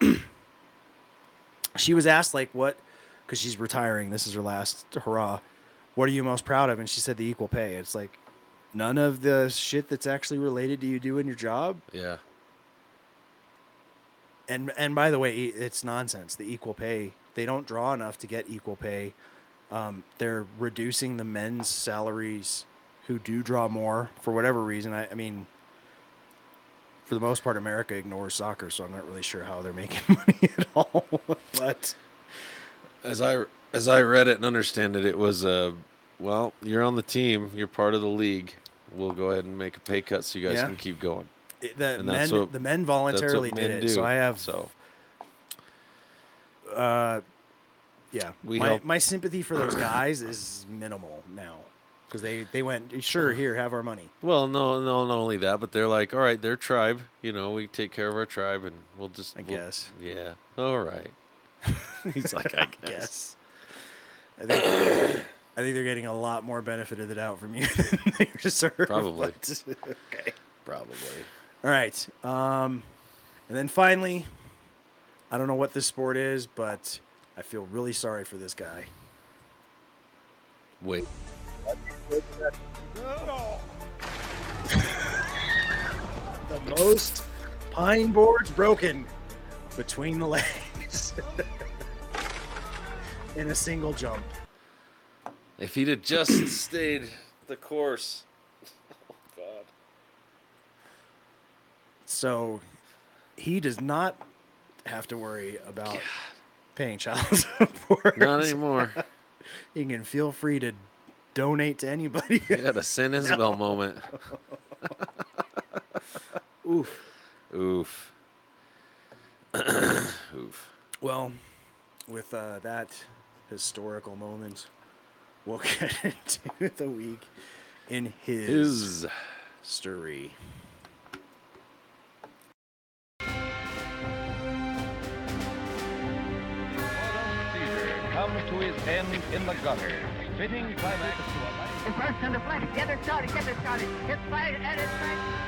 she was asked like what, because she's retiring. This is her last hurrah. What are you most proud of? And she said the equal pay. It's like none of the shit that's actually related to you doing your job Yeah. and and by the way, it's nonsense. The equal pay they don't draw enough to get equal pay. Um, they're reducing the men's salaries who do draw more for whatever reason. I, I mean, for the most part, America ignores soccer, so I'm not really sure how they're making money at all. but As I as I read it and understand it, it was uh well, you're on the team, you're part of the league. We'll go ahead and make a pay cut so you guys Yeah. can keep going. it, the And men what- the men voluntarily did men it. So I have so uh, yeah. We my help- my sympathy for those guys is minimal now. because they they went sure here have our money. Well, no, no, not only that, but they're like, all right, they're tribe. You know, we take care of our tribe, and we'll just. I we'll- guess. Yeah. All right. He's like, I guess. I think, I think they're getting a lot more benefit of the doubt from you than they deserve. Probably. but- okay. Probably. All right. Um, and then finally, I don't know what this sport is, but I feel really sorry for this guy. Wait. the most pine boards broken between the legs in a single jump. If he'd have just stayed the course. Oh God. So he does not have to worry about paying child support. Not anymore. he can feel free to donate to anybody. He had a San Isabel moment. Oof. Oof. Oof. Well, with uh, that historical moment, we'll get into the week in his, His. story. comes to his end in the gutter, fitting climax to a life. In first center flag, get it started, get it started. Hit flag, and it's flag.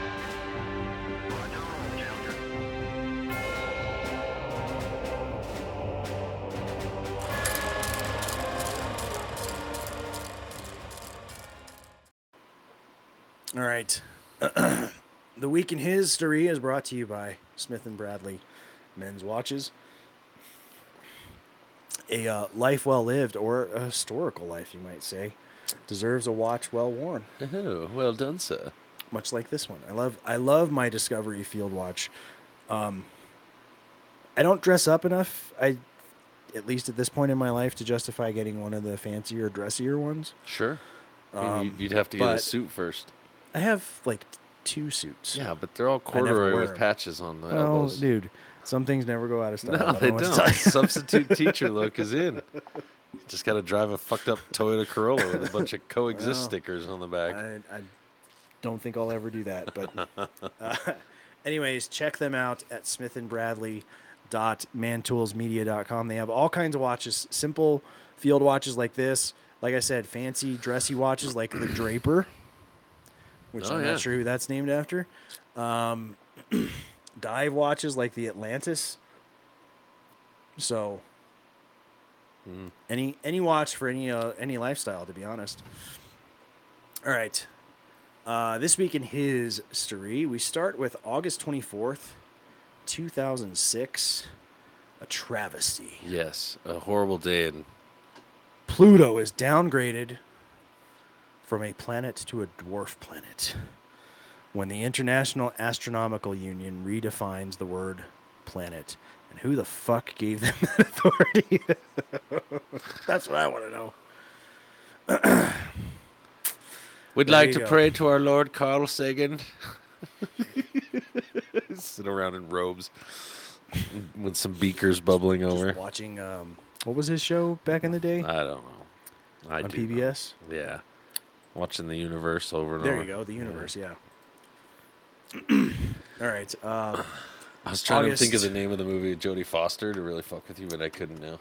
All right. the week in history is brought to you by Smith and Bradley Men's Watches. A uh, life well lived, or a historical life, you might say, deserves a watch well worn. Oh, well done, sir. Much like this one. I love I love my Discovery Field watch. Um, I don't dress up enough. I at least at this point in my life to justify getting one of the fancier, dressier ones. Sure. I mean, Um, you'd- you'd have to get a suit first. I have like two suits. Yeah, but they're all corduroy with patches on the Oh, elbows. dude, some things never go out of style. No, don't they know what to don't. Substitute teacher look is in. Just got to drive a fucked up Toyota Corolla with a bunch of coexist Well, stickers on the back. I, I don't think I'll ever do that. But uh, anyways, check them out at Smith and Bradley dot mantoolsmedia.com. They have all kinds of watches, simple field watches like this. Like I said, fancy dressy watches like the Draper, which Oh, I'm yeah. not sure who that's named after. Um, dive watches like the Atlantis. So Hmm. any any watch for any uh, any lifestyle, to be honest. All right. Uh, this week in his story, we start with August 24th, 2006. A travesty. Yes, a horrible day. And Pluto is downgraded from a planet to a dwarf planet when the International Astronomical Union redefines the word planet. And who the fuck gave them that authority? That's what I want to know. we'd There like to go. pray to our Lord Carl Sagan. Sit around in robes with some beakers bubbling over. Just watching, um, what was his show back in the day? I don't know. I On do know. PBS? Yeah. Watching the universe over and There over. There you go, the universe, yeah. All right. Um, I was trying to think of the name of the movie with Jodie Foster to really fuck with you, but I couldn't know.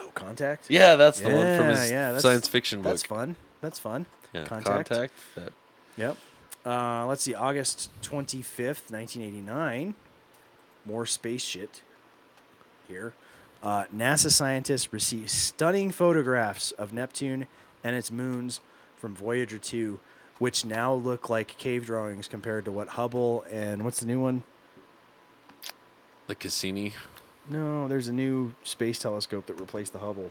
Oh, Contact? Yeah, that's the one from Yeah, his yeah, science fiction book. That's fun. That's fun. Yeah, Contact. Contact. That Yep. Uh, let's see. August 25th, 1989. More space shit here. Uh, NASA scientists receive stunning photographs of Neptune and its moons from Voyager 2, which now look like cave drawings compared to what Hubble and what's the new one? the Cassini, No, there's a new space telescope that replaced the Hubble.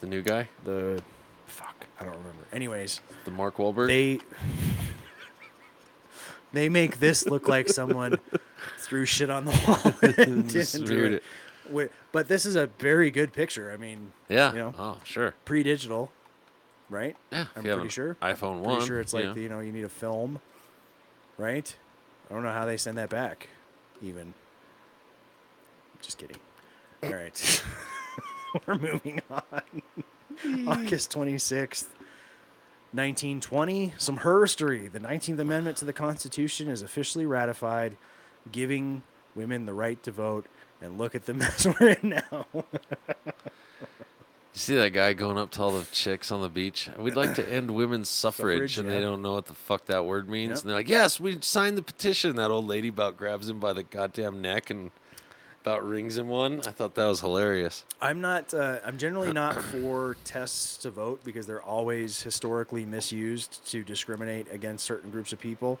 the new guy, The fuck, I don't remember. Anyways, the Mark Wahlberg. they they make this look like someone threw shit on the wall and smeared it. But this is a very good picture. I mean, Yeah. you know, Oh, sure. pre-digital, right? Yeah, I'm if you have pretty sure. iPhone Pretty 1, sure it's like yeah. the, you know you need a film, right? I don't know how they send that back, even. Just kidding. All right, we're moving on. August 26th, 1920, some herstory. The 19th Amendment to the Constitution is officially ratified, giving women the right to vote. And look at the mess we're in now. You see that guy going up to all the chicks on the beach? We'd like to end women's suffrage, Suffrage, and yeah. they don't know what the fuck that word means. Yep. And they're like, "Yes, we signed the petition." That old lady about grabs him by the goddamn neck and about rings him one. I thought that was hilarious. I'm not. Uh, I'm generally not for tests to vote because they're always historically misused to discriminate against certain groups of people.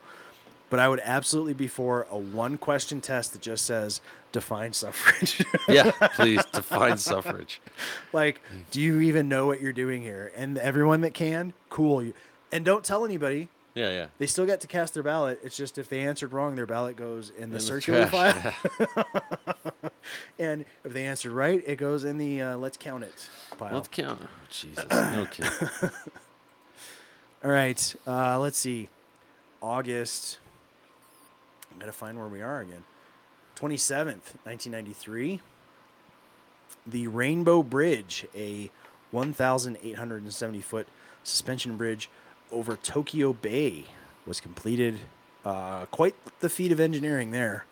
But I would absolutely be for a one-question test that just says define suffrage. Yeah, please define suffrage. like, do you even know what you're doing here? And everyone that can, cool. And don't tell anybody. Yeah, yeah. They still get to cast their ballot. It's just if they answered wrong, their ballot goes in the In circular trash, file. and if they answered right, it goes in the uh, let's count it pile. Let's count. Oh, Jesus, no kidding. All right. Uh, let's see. August. I gotta find where we are again. Twenty seventh, nineteen ninety three. The Rainbow Bridge, a one thousand eight hundred and seventy foot suspension bridge over Tokyo Bay, was completed. Uh, quite the feat of engineering there.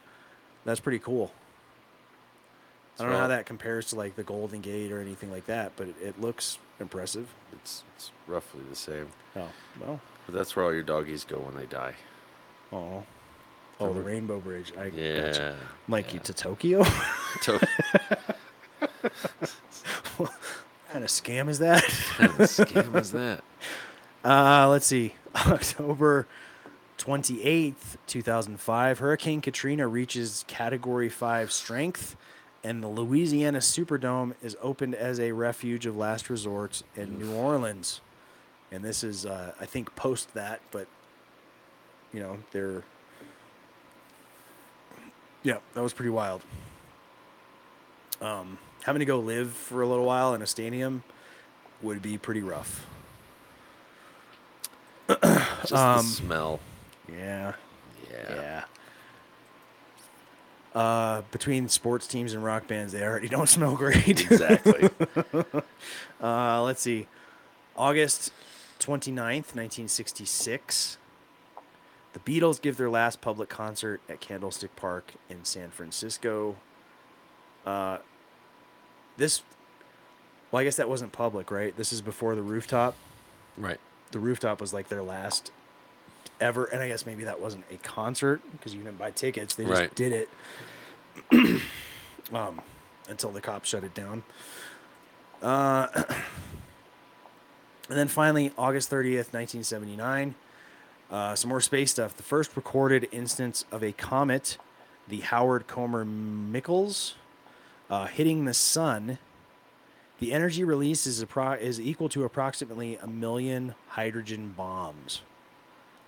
That's pretty cool. I don't know how that compares to like the Golden Gate or anything like that, but it, it looks impressive. It's it's roughly the same. Oh well. But that's where all your doggies go when they die. Oh. Oh, the Rainbow Bridge. I Yeah, gotcha. Like you to Tokyo? To- what kind of scam is that? kind of scam is that? Uh, let's see. October 28th, 2005, Hurricane Katrina reaches Category 5 strength, and the Louisiana Superdome is opened as a refuge of last resort in New Orleans. And this is, uh, I think, post that, but, you know, they're. Yeah, that was pretty wild. Um, having to go live for a little while in a stadium would be pretty rough. Just Um, the smell. Yeah. Yeah. Yeah. Uh, between sports teams and rock bands, they already don't smell great. Exactly. uh, let's see. August 29th, 1966. The Beatles give their last public concert at Candlestick Park in San Francisco. Uh, this, well, I guess that wasn't public, right? This is before the rooftop. Right. The rooftop was like their last ever, and I guess maybe that wasn't a concert because you didn't buy tickets. They just Right. did it um, until the cops shut it down. Uh, and then finally, August 30th, 1979, uh, some more space stuff. The first recorded instance of a comet, the Howard Koomen Michels, uh, hitting the sun. The energy release is, appro- is equal to approximately a million hydrogen bombs.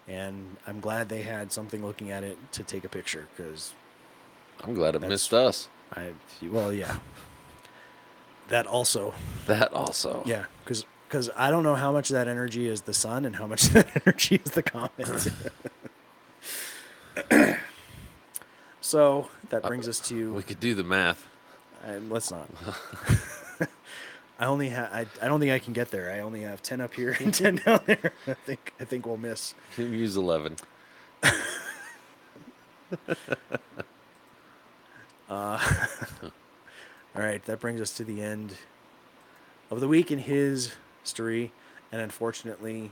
And I'm glad they had something looking at it to take a picture because I'm glad it missed us. I, well, yeah. That also. That also. Yeah, because I don't know how much of that energy is the sun and how much of that energy is the comet. so that brings us to. We could do the math. Uh, let's not. I only have. I, I don't think I can get there. I only have ten up here and ten down there. I think. I think we'll miss. You use 11. Uh, all right, that brings us to the end of the week in his history, and unfortunately,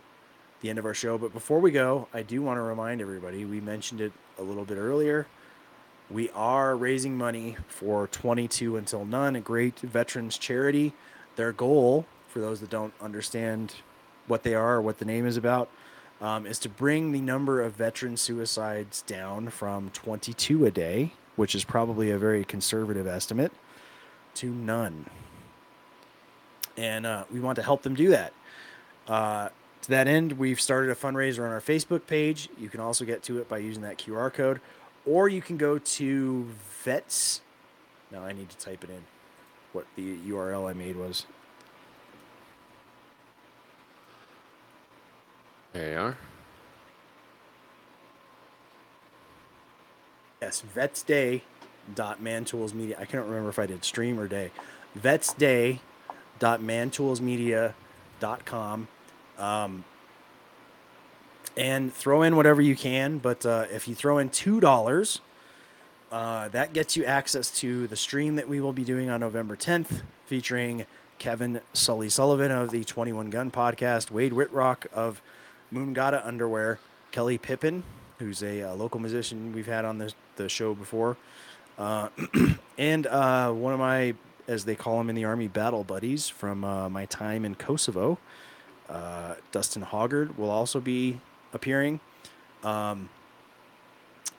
the end of our show. But before we go, I do want to remind everybody we mentioned it a little bit earlier. We are raising money for 22 Until None, a great veterans charity. Their goal, for those that don't understand what they are or what the name is about, um, is to bring the number of veteran suicides down from 22 a day, which is probably a very conservative estimate, to none. And uh, we want to help them do that. Uh, to that end, we've started a fundraiser on our Facebook page. You can also get to it by using that QR code, or you can go to Vets. Now I need to type it in. What the URL I made was. There you are. Yes, vetsday.mantoolsmedia. I can't remember if I did stream or day. Vetsday.mantoolsmedia.com. Um, and throw in whatever you can. But uh, if you throw in two dollars, uh, that gets you access to the stream that we will be doing on November 10th, featuring Kevin Sully Sullivan of the 21 Gun Podcast, Wade Whitrock of Moongata Underwear, Kelly Pippin, who's a uh, local musician we've had on the the show before, uh, and uh, one of my, as they call him in the army, battle buddies from uh, my time in Kosovo. Uh, Dustin Hoggard will also be appearing. Um,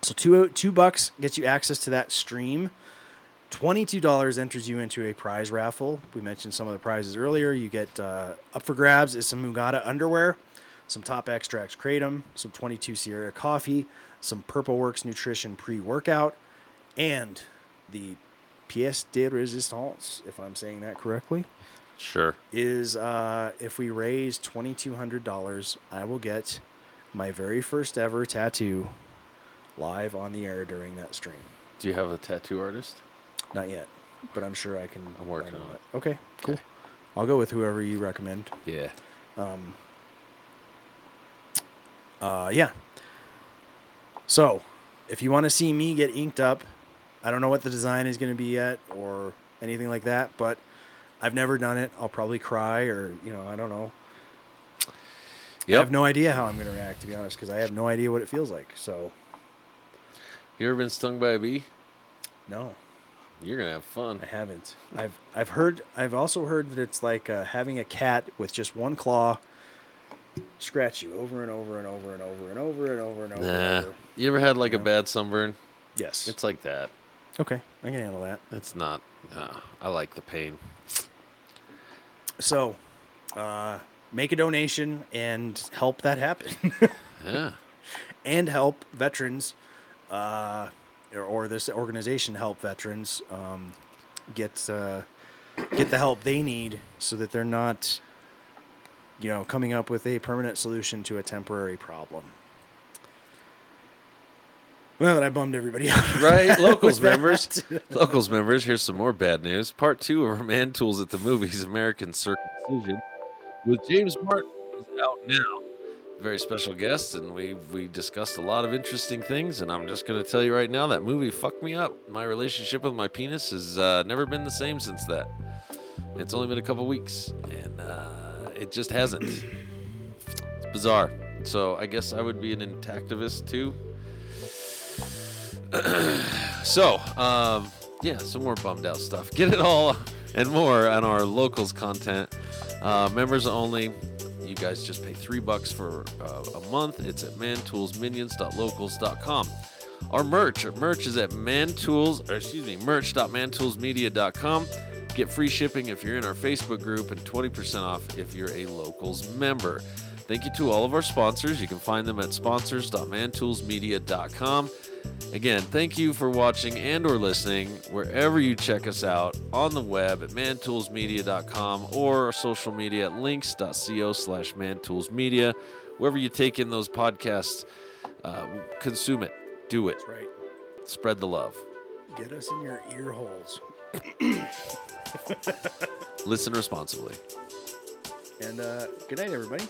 so two two bucks gets you access to that stream. Twenty-two dollars enters you into a prize raffle. We mentioned some of the prizes earlier. You get uh, up for grabs is some Mugata underwear, some Top Extracts kratom, some Twenty-two Sierra coffee, some Purple Works Nutrition pre-workout, and the pièce de résistance, if I'm saying that correctly Sure. is uh, if we raise twenty two hundred dollars, I will get my very first ever tattoo live on the air during that stream. Do you have a tattoo artist? Not yet, but I'm sure I can. I'm working on it. Okay, cool. I'll go with whoever you recommend. Yeah. Um. Uh, yeah. So, if you want to see me get inked up, I don't know what the design is going to be yet or anything like that, but I've never done it. I'll probably cry or, you know, I don't know. I have no idea how I'm going to react, to be honest, because I have no idea what it feels like. So, You ever been stung by a bee? no, You're gonna have fun. I haven't. I've I've heard. I've also heard that it's like uh, having a cat with just one claw scratch you over and over and over and over and over and over and over. and Nah. over. You ever had like a bad sunburn? Yes. It's like that. Okay, I can handle that. It's not. Uh, I like the pain. So, uh, make a donation and help that happen. Yeah. and help veterans, uh, or, or this organization help veterans um, get uh, get the help they need so that they're not, you know, coming up with a permanent solution to a temporary problem. Well, I bummed everybody out. Right, locals members. locals members. Here's some more bad news. Part two of our Man Tools at the Movies American Circumcision with James Martin is out now. Very special guest, and we we discussed a lot of interesting things. And I'm just going to tell you right now that movie fucked me up. My relationship with my penis has uh, never been the same since that. It's only been a couple weeks, and uh, it just hasn't. It's bizarre. So I guess I would be an intactivist too. So, um, yeah, some more bummed out stuff. Get it all and more on our locals content. Uh, members only. You guys just pay three bucks for uh, a month. It's at mantoolsminions.locals.com. Our merch, our merch is at mantools, or excuse me, merch.mantoolsmedia.com. Get free shipping if you're in our Facebook group and 20% off if you're a locals member. Thank you to all of our sponsors. You can find them at sponsors.mantoolsmedia.com. Again, thank you for watching and or listening wherever you check us out on the web at mantoolsmedia.com or social media at links.co slash mantoolsmedia. Wherever you take in those podcasts, uh, consume it. Do it. That's right. Spread the love. Get us in your ear holes. Listen responsibly. And uh, good night, everybody.